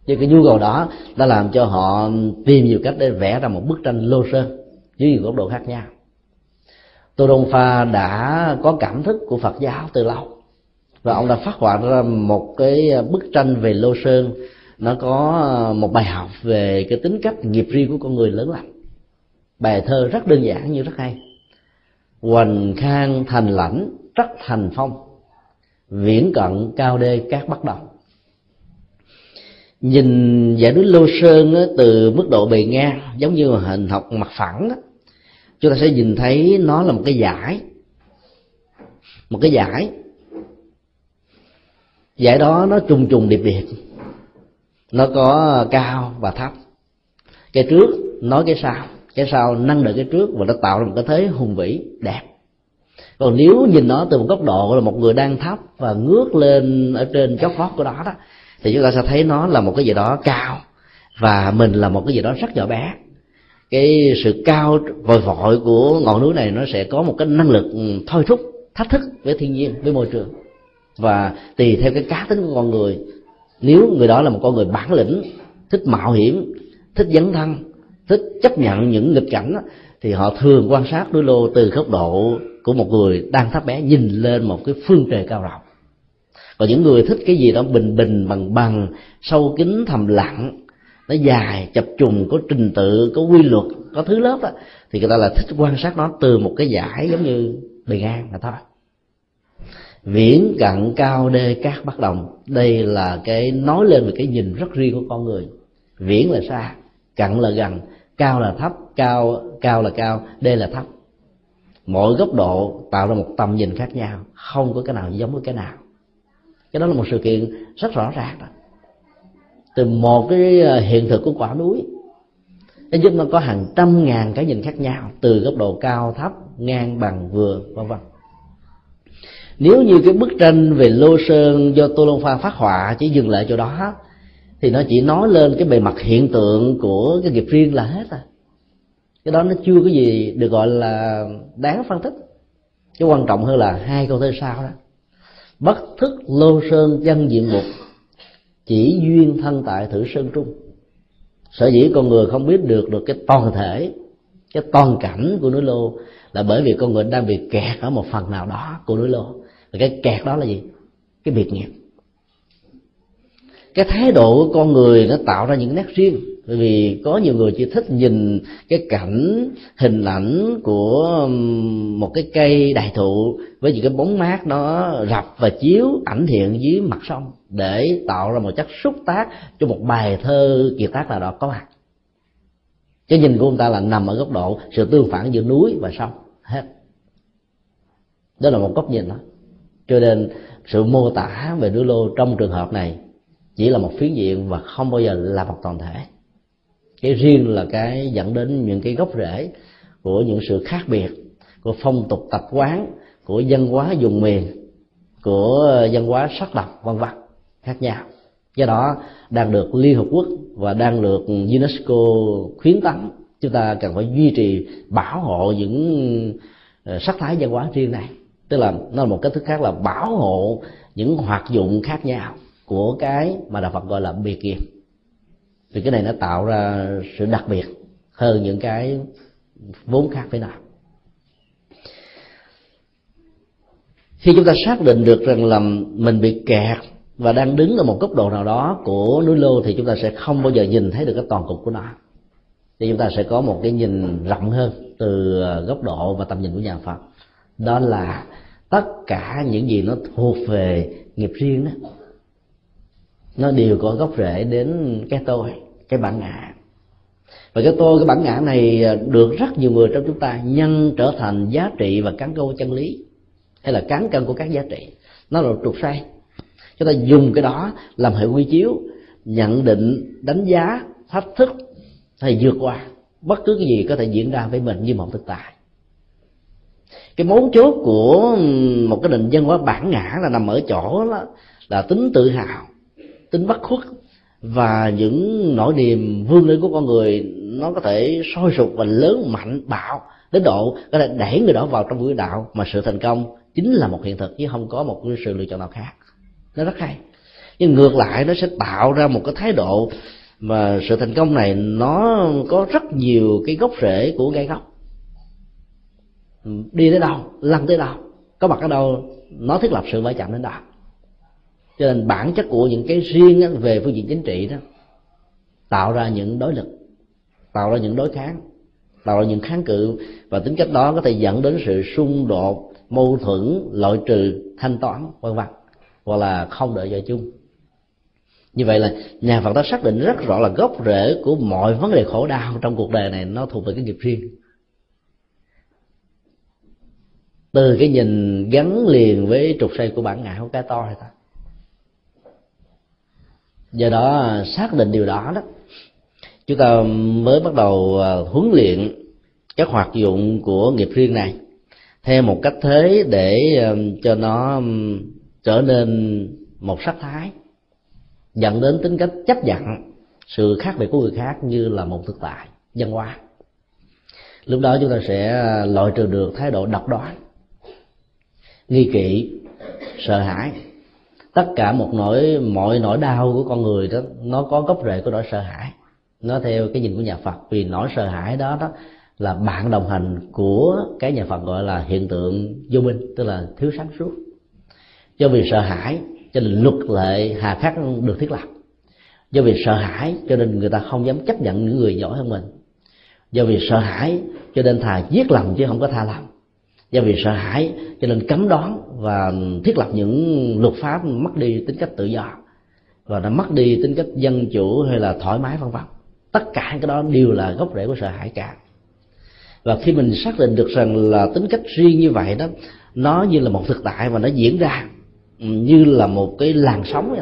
Cho cái nhu cầu đó đã làm cho họ tìm nhiều cách để vẽ ra một bức tranh lô sơn dưới nhiều góc độ khác nhau. Tô đông pha đã có cảm thức của phật giáo từ lâu và ông đã phát họa ra một cái bức tranh về lô sơn nó có một bài học về cái tính cách nghiệp riêng của con người lớn lắm bài thơ rất đơn giản nhưng rất hay. Hoành khang thành lãnh, trắc thành phong viễn cận cao đê các bắt đầu nhìn giải núi lô sơn á, từ mức độ bề ngang giống như hình học mặt phẳng chúng ta sẽ nhìn thấy nó là một cái giải. Một cái giải. Giải đó nó trùng trùng điệp điệp. Nó có cao và thấp. Cái trước nói cái sau. Cái sau nâng đỡ cái trước và nó tạo ra một cái thế hùng vĩ đẹp còn nếu nhìn nó từ một góc độ là một người đang thấp và ngước lên ở trên chót vót của đó đó, thì chúng ta sẽ thấy nó là một cái gì đó cao và mình là một cái gì đó rất nhỏ bé. Cái sự cao vội vội của ngọn núi này nó sẽ có một cái năng lực ừ, thôi thúc, thách thức với thiên nhiên, với môi trường. Và tùy theo cái cá tính của con người, nếu người đó là một con người bản lĩnh, thích mạo hiểm, thích dấn thân, thích chấp nhận những nghịch cảnh thì họ thường quan sát núi lô từ góc độ của một người đang thấp bé nhìn lên một cái phương trời cao rộng. Còn những người thích cái gì đó bình bình bằng bằng sâu kín thầm lặng nó dài chập trùng có trình tự có quy luật có thứ lớp đó, thì người ta là thích quan sát nó từ một cái giải giống như bề ngang là thôi. Viễn cận cao đê cát bất đồng. Đây là cái nói lên về cái nhìn rất riêng của con người. Viễn là xa cận là gần cao là thấp, cao cao là cao đê là thấp. Mỗi góc độ tạo ra một tầm nhìn khác nhau, không có cái nào giống với cái nào. Cái đó là một sự kiện rất rõ ràng đó. Từ một cái ờ, hiện thực của quả núi nó giúp nó có hàng trăm ngàn cái nhìn khác nhau, từ góc độ cao, thấp, ngang, bằng, vừa, vân vân. Nếu như cái bức tranh về lô sơn do tô lông pha phát họa chỉ dừng lại chỗ đó thì nó chỉ nói lên cái bề mặt hiện tượng của cái nghiệp riêng là hết à. Cái đó nó chưa có gì được gọi là đáng phân tích. Cái quan trọng hơn là hai câu thơ sau đó. Bất thức lô sơn chân diện mục, chỉ duyên thân tại thử sơn trung. Sở dĩ con người không biết được được cái toàn thể, cái toàn cảnh của núi lô là bởi vì con người đang bị kẹt ở một phần nào đó của núi lô. Và cái kẹt đó là gì? Cái biệt nghiệp cái thái độ của con người nó tạo ra những nét riêng. Bởi vì có nhiều người chỉ thích nhìn cái cảnh, hình ảnh của một cái cây đại thụ với những cái bóng mát nó rập và chiếu ảnh hiện dưới mặt sông để tạo ra một chất xúc tác cho một bài thơ, kiệt tác nào đó có mặt. Cái nhìn của ông ta là nằm ở góc độ sự tương phản giữa núi và sông, hết. Đó là một góc nhìn đó. Cho nên sự mô tả về núi lô trong trường hợp này chỉ là một phiến diện và không bao giờ là một toàn thể. Cái riêng là cái dẫn đến những cái gốc rễ của những sự khác biệt, của phong tục tập quán, của văn hóa dùng miền, của văn hóa sắc tộc vân vân, khác nhau. Do đó, đang được liên hợp quốc và đang được unesco khuyến tấn, chúng ta cần phải duy trì, bảo hộ những ờ, sắc thái văn hóa riêng này. Tức là nó là một cách thức khác là bảo hộ những hoạt dụng khác nhau của cái mà đạo phật gọi là biệt nghiệp. Vì cái này nó tạo ra sự đặc biệt hơn những cái vốn khác thế nào khi chúng ta xác định được rằng là mình bị kẹt và đang đứng ở một góc độ nào đó của núi lô thì chúng ta sẽ không bao giờ nhìn thấy được cái toàn cục của nó thì chúng ta sẽ có một cái nhìn rộng hơn từ ờ, góc độ và tầm nhìn của nhà Phật. Đó là tất cả những gì nó thuộc về nghiệp riêng đó nó đều có gốc rễ đến cái tôi, cái bản ngã. Và cái tôi, cái bản ngã này à, được rất nhiều người trong chúng ta nhân trở thành giá trị và cán câu chân lý, hay là cán cân của các giá trị. Nó là trục sai chúng ta dùng cái đó làm hệ quy chiếu, nhận định, đánh giá, thách thức, hay vượt qua bất cứ cái gì có thể diễn ra với mình như một thực tại. Cái mấu chốt của một cái định dân hóa bản ngã là nằm ở chỗ đó, là tính tự hào tính bất khuất và những nỗi niềm vươn lên của con người, nó có thể sôi sục và lớn mạnh bạo đến độ có thể đẩy người đó vào trong quỹ đạo. Mà sự thành công chính là một hiện thực, chứ không có một sự lựa chọn nào khác. Nó rất hay. Nhưng ngược lại, nó sẽ tạo ra một cái thái độ mà sự thành công này nó có rất nhiều cái gốc rễ của gai góc. Đi tới đâu, lăn tới đâu, có mặt ở đâu, nó thiết lập sự va chạm đến đó cho nên bản chất của những cái riêng về phương diện chính trị đó, tạo ra những đối lực tạo ra những đối kháng, tạo ra những kháng cự. Và tính cách đó có thể dẫn đến sự xung đột, mâu thuẫn, loại trừ, thanh toán, vân vân, hoặc là không đợi giờ chung. Như vậy là nhà Phật đã xác định rất rõ là gốc rễ của mọi vấn đề khổ đau trong cuộc đời này nó thuộc về cái nghiệp riêng. Từ cái nhìn gắn liền với trục xây của bản ngã của cái to này ta? Do đó, xác định điều đó đó, chúng ta mới bắt đầu à, huấn luyện các hoạt dụng của nghiệp riêng này theo một cách thế để à, cho nó trở nên một sắc thái, dẫn đến tính cách chấp nhận sự khác biệt của người khác như là một thực tại, văn hóa. Lúc đó chúng ta sẽ à, loại trừ được thái độ độc đoán, nghi kỵ, sợ hãi tất cả một nỗi, mọi nỗi đau của con người đó, nó có gốc rễ của nỗi sợ hãi. Nó theo cái nhìn của nhà Phật, vì nỗi sợ hãi đó đó là bạn đồng hành của cái nhà Phật gọi là hiện tượng vô minh, tức là thiếu sáng suốt. Do vì sợ hãi, cho nên luật lệ hà khắc được thiết lập. Do vì sợ hãi, cho nên người ta không dám chấp nhận những người giỏi hơn mình. Do vì sợ hãi, cho nên thà giết lầm chứ không có tha lầm do vì sợ hãi, cho nên cấm đoán và thiết lập những luật pháp mất đi tính cách tự do. Và nó mất đi tính cách dân chủ hay là thoải mái, vân vân. Tất cả cái đó đều là gốc rễ của sợ hãi cả. Và khi mình xác định được rằng là tính cách riêng như vậy đó, nó như là một thực tại và nó diễn ra ừ, như là một cái làn sóng vậy.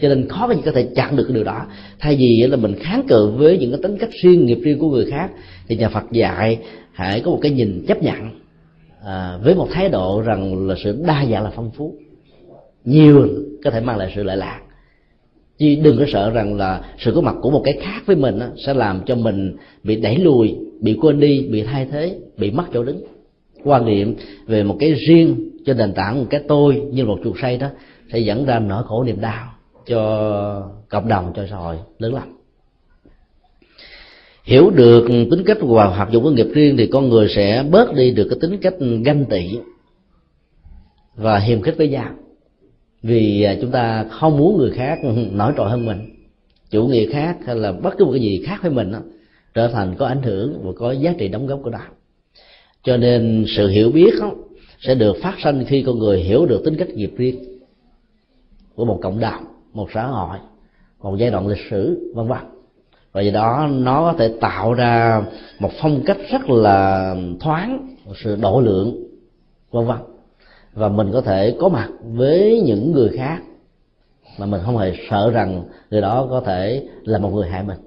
Cho nên khó có thể chặn được điều đó. Thay vì là mình kháng cự với những cái tính cách riêng, nghiệp riêng của người khác, thì nhà Phật dạy hãy có một cái nhìn chấp nhận à, với một thái độ rằng là sự đa dạng là phong phú. Nhiều có thể mang lại sự lợi lạc. Chứ đừng có sợ rằng là sự có mặt của một cái khác với mình đó, sẽ làm cho mình bị đẩy lùi bị quên đi bị thay thế bị mất chỗ đứng. Quan niệm về một cái riêng cho nền tảng một cái tôi như một chuột say đó sẽ dẫn ra nỗi khổ niềm đau cho cộng đồng cho xã hội lớn lắm hiểu được tính cách và hoạt dụng của nghiệp riêng thì con người sẽ bớt đi được cái tính cách ganh tị và hiềm khích với nhau. Vì à, chúng ta không muốn người khác nổi trội hơn mình. Chủ nghĩa khác hay là bất cứ một cái gì khác với mình đó, trở thành có ảnh hưởng và có giá trị đóng góp của nó. Cho nên sự hiểu biết đó, sẽ được phát sinh khi con người hiểu được tính cách nghiệp riêng của một cộng đồng một xã hội một giai đoạn lịch sử vân vân và do đó nó có thể tạo ra một phong cách rất là thoáng, một sự độ lượng, vân vân. Và mình có thể có mặt với những người khác mà mình không hề sợ rằng người đó có thể là một người hại mình.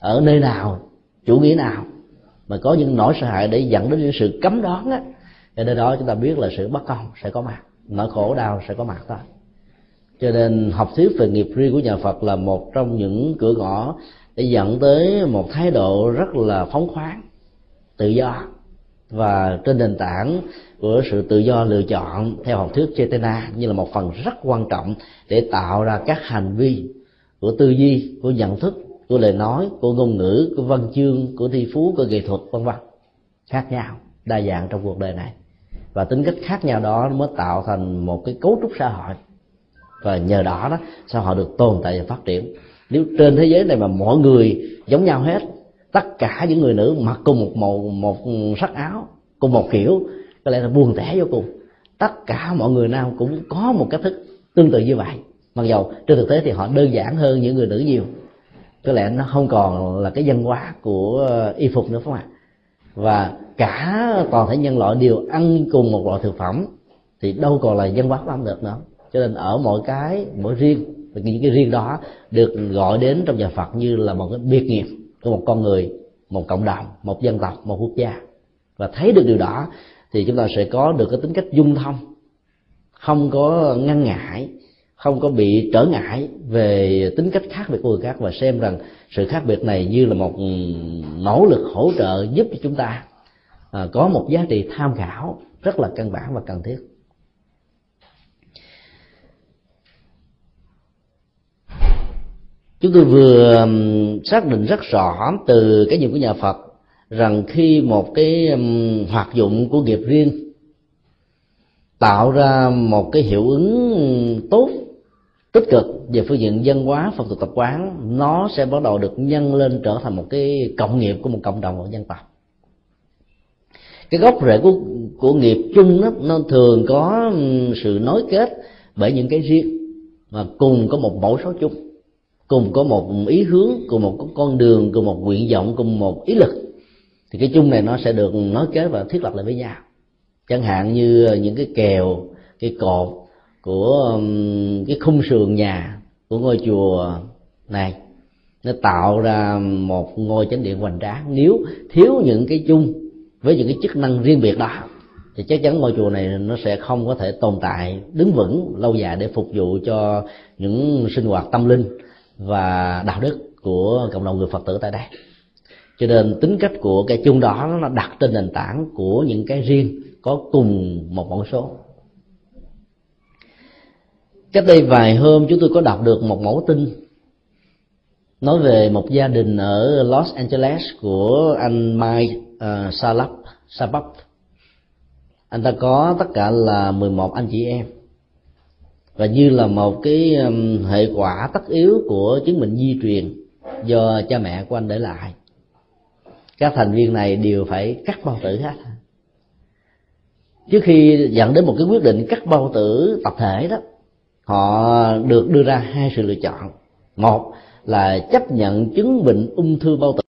Ở nơi nào, chủ nghĩa nào mà có những nỗi sợ hãi để dẫn đến những sự cấm đoán á, thì nơi đó chúng ta biết là sự bất công sẽ có mặt, nỗi khổ đau sẽ có mặt thôi. Cho nên học thuyết về nghiệp riêng của nhà Phật là một trong những cửa ngõ để dẫn tới một thái độ rất là phóng khoáng, tự do. Và trên nền tảng của sự tự do lựa chọn theo học thuyết Chetana như là một phần rất quan trọng để tạo ra các hành vi của tư duy, của nhận thức, của lời nói, của ngôn ngữ, của văn chương, của thi phú, của nghệ thuật, vân vân. Khác nhau, đa dạng trong cuộc đời này. Và tính cách khác nhau đó mới tạo thành một cái cấu trúc xã hội. Và nhờ đó đó, xã hội được tồn tại và phát triển nếu trên thế giới này mà mọi người giống nhau hết, tất cả những người nữ mặc cùng một màu, một sắc áo, cùng một kiểu, có lẽ là buồn tẻ vô cùng. Tất cả mọi người nam cũng có một cách thức tương tự như vậy. Mặc dầu trên thực tế thì họ đơn giản hơn những người nữ nhiều. Có lẽ nó không còn là cái văn hóa của y phục nữa phải không ạ? Và cả toàn thể nhân loại đều ăn cùng một loại thực phẩm thì đâu còn là dân hóa của âm được nữa. Cho nên ở mỗi cái, mỗi riêng và những cái riêng đó được gọi đến trong nhà Phật như là một cái biệt nghiệp của một con người, một cộng đồng, một dân tộc, một quốc gia. Và thấy được điều đó thì chúng ta sẽ có được cái tính cách dung thông, không có ngăn ngại, không có bị trở ngại về tính cách khác biệt của người khác và xem rằng sự khác biệt này như là một nỗ lực hỗ trợ giúp cho chúng ta à, có một giá trị tham khảo rất là căn bản và cần thiết. Chúng tôi vừa xác định rất rõ từ cái nhìn của nhà Phật rằng khi một cái hoạt dụng của nghiệp riêng tạo ra một cái hiệu ứng tốt tích cực về phương diện dân hóa phong tục tập quán nó sẽ bắt đầu được nhân lên trở thành một cái cộng nghiệp của một cộng đồng một dân tộc. Cái gốc rễ của của nghiệp chung đó, nó thường có sự nối kết bởi những cái riêng mà cùng có một mẫu số chung cùng có một ý hướng, cùng một con đường, cùng một nguyện vọng, cùng một ý lực, thì cái chung này nó sẽ được nối kết và thiết lập lại với nhau. Chẳng hạn như những cái kèo, cái cột của um, cái khung sườn nhà của ngôi chùa này, nó tạo ra một ngôi chánh điện hoành tráng. Nếu thiếu những cái chung với những cái chức năng riêng biệt đó, thì chắc chắn ngôi chùa này nó sẽ không có thể tồn tại, đứng vững lâu dài để phục vụ cho những sinh hoạt tâm linh và đạo đức của cộng đồng người phật tử tại đây. Cho nên tính cách của cái chung đó nó đặt trên nền tảng của những cái riêng có cùng một mẫu số. Cách đây vài hôm chúng tôi có đọc được một mẫu tin nói về một gia đình ở Los Angeles của anh Mike ờ, uh, Salap Sabap anh ta có tất cả là 11 anh chị em và như là một cái um, hệ quả tất yếu của chứng bệnh di truyền do cha mẹ của anh để lại. Các thành viên này đều phải cắt bao tử hết. Trước khi dẫn đến một cái quyết định cắt bao tử tập thể đó, họ được đưa ra hai sự lựa chọn. Một là chấp nhận chứng bệnh ung thư bao tử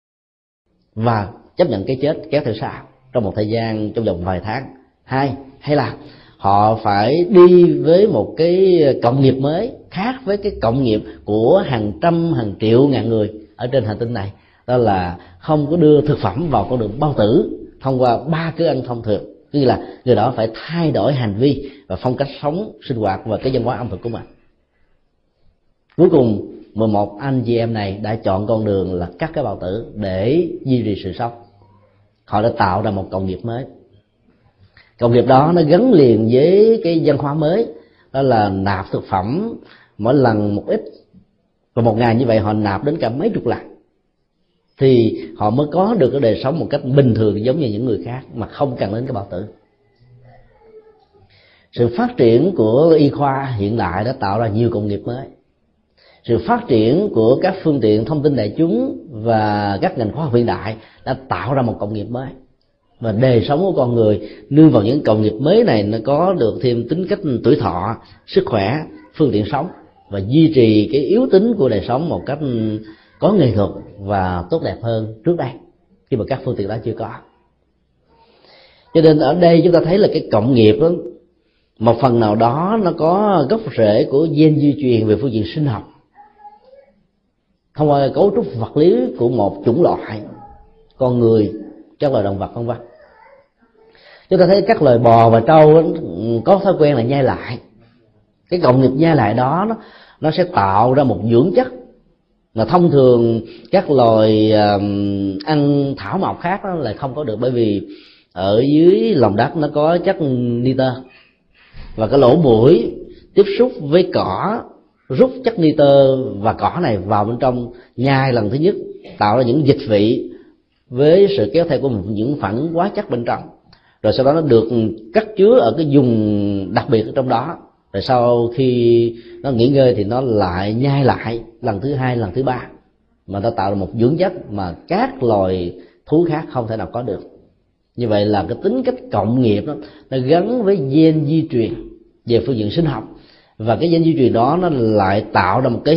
và chấp nhận cái chết kéo theo sau trong một thời gian trong vòng vài tháng. Hai, hay là họ phải đi với một cái cộng nghiệp mới, khác với cái cộng nghiệp của hàng trăm, hàng triệu, ngàn người ở trên hành tinh này. Đó là không có đưa thực phẩm vào con đường bao tử thông qua ba cứ ăn thông thường. Tức là người đó phải thay đổi hành vi và phong cách sống, sinh hoạt và cái văn hóa ẩm thực của mình. Cuối cùng 11 anh chị em này đã chọn con đường là cắt cái bào tử để duy trì sự sống. Họ đã tạo ra một cộng nghiệp mới công nghiệp đó nó gắn liền với cái văn hóa mới. Đó là nạp thực phẩm, mỗi lần một ít và một ngày như vậy họ nạp đến cả mấy chục lần. Thì họ mới có được cái đời sống một cách bình thường giống như những người khác, mà không cần đến cái bào tử. Sự phát triển của y khoa hiện đại đã tạo ra nhiều công nghiệp mới. Sự phát triển của các phương tiện thông tin đại chúng và các ngành khoa học hiện đại đã tạo ra một công nghiệp mới và đời sống của con người nương vào những công nghiệp mới này nó có được thêm tính cách tuổi thọ, sức khỏe, phương tiện sống và duy trì cái yếu tính của đời sống một cách có nghệ thuật và tốt đẹp hơn trước đây, khi mà các phương tiện đó chưa có. Cho nên ở đây chúng ta thấy là cái cộng nghiệp đó, một phần nào đó nó có gốc rễ của gen di truyền về phương diện sinh học, thông qua cấu trúc vật lý của một chủng loại, con người, các loài động vật, vân vân chúng ta thấy các loài bò và trâu có thói quen là nhai lại. Cái cộng nghiệp nhai lại đó nó, nó sẽ tạo ra một dưỡng chất. Mà thông thường các loài ăn thảo mộc khác đó là không có được bởi vì ở dưới lòng đất nó có chất nitơ. Và cái lỗ mũi tiếp xúc với cỏ rút chất nitơ và cỏ này vào bên trong nhai lần thứ nhất tạo ra những dịch vị với sự kéo theo của những phản hóa chất bên trong rồi sau đó nó được cắt chứa ở cái vùng đặc biệt ở trong đó. Rồi sau khi nó nghỉ ngơi thì nó lại nhai lại lần thứ hai, lần thứ ba. Mà nó tạo ra một dưỡng chất mà các loài thú khác không thể nào có được. Như vậy là cái tính cách cộng nghiệp đó, nó gắn với gen di truyền về phương diện sinh học. Và cái gen di truyền đó nó lại tạo ra một cái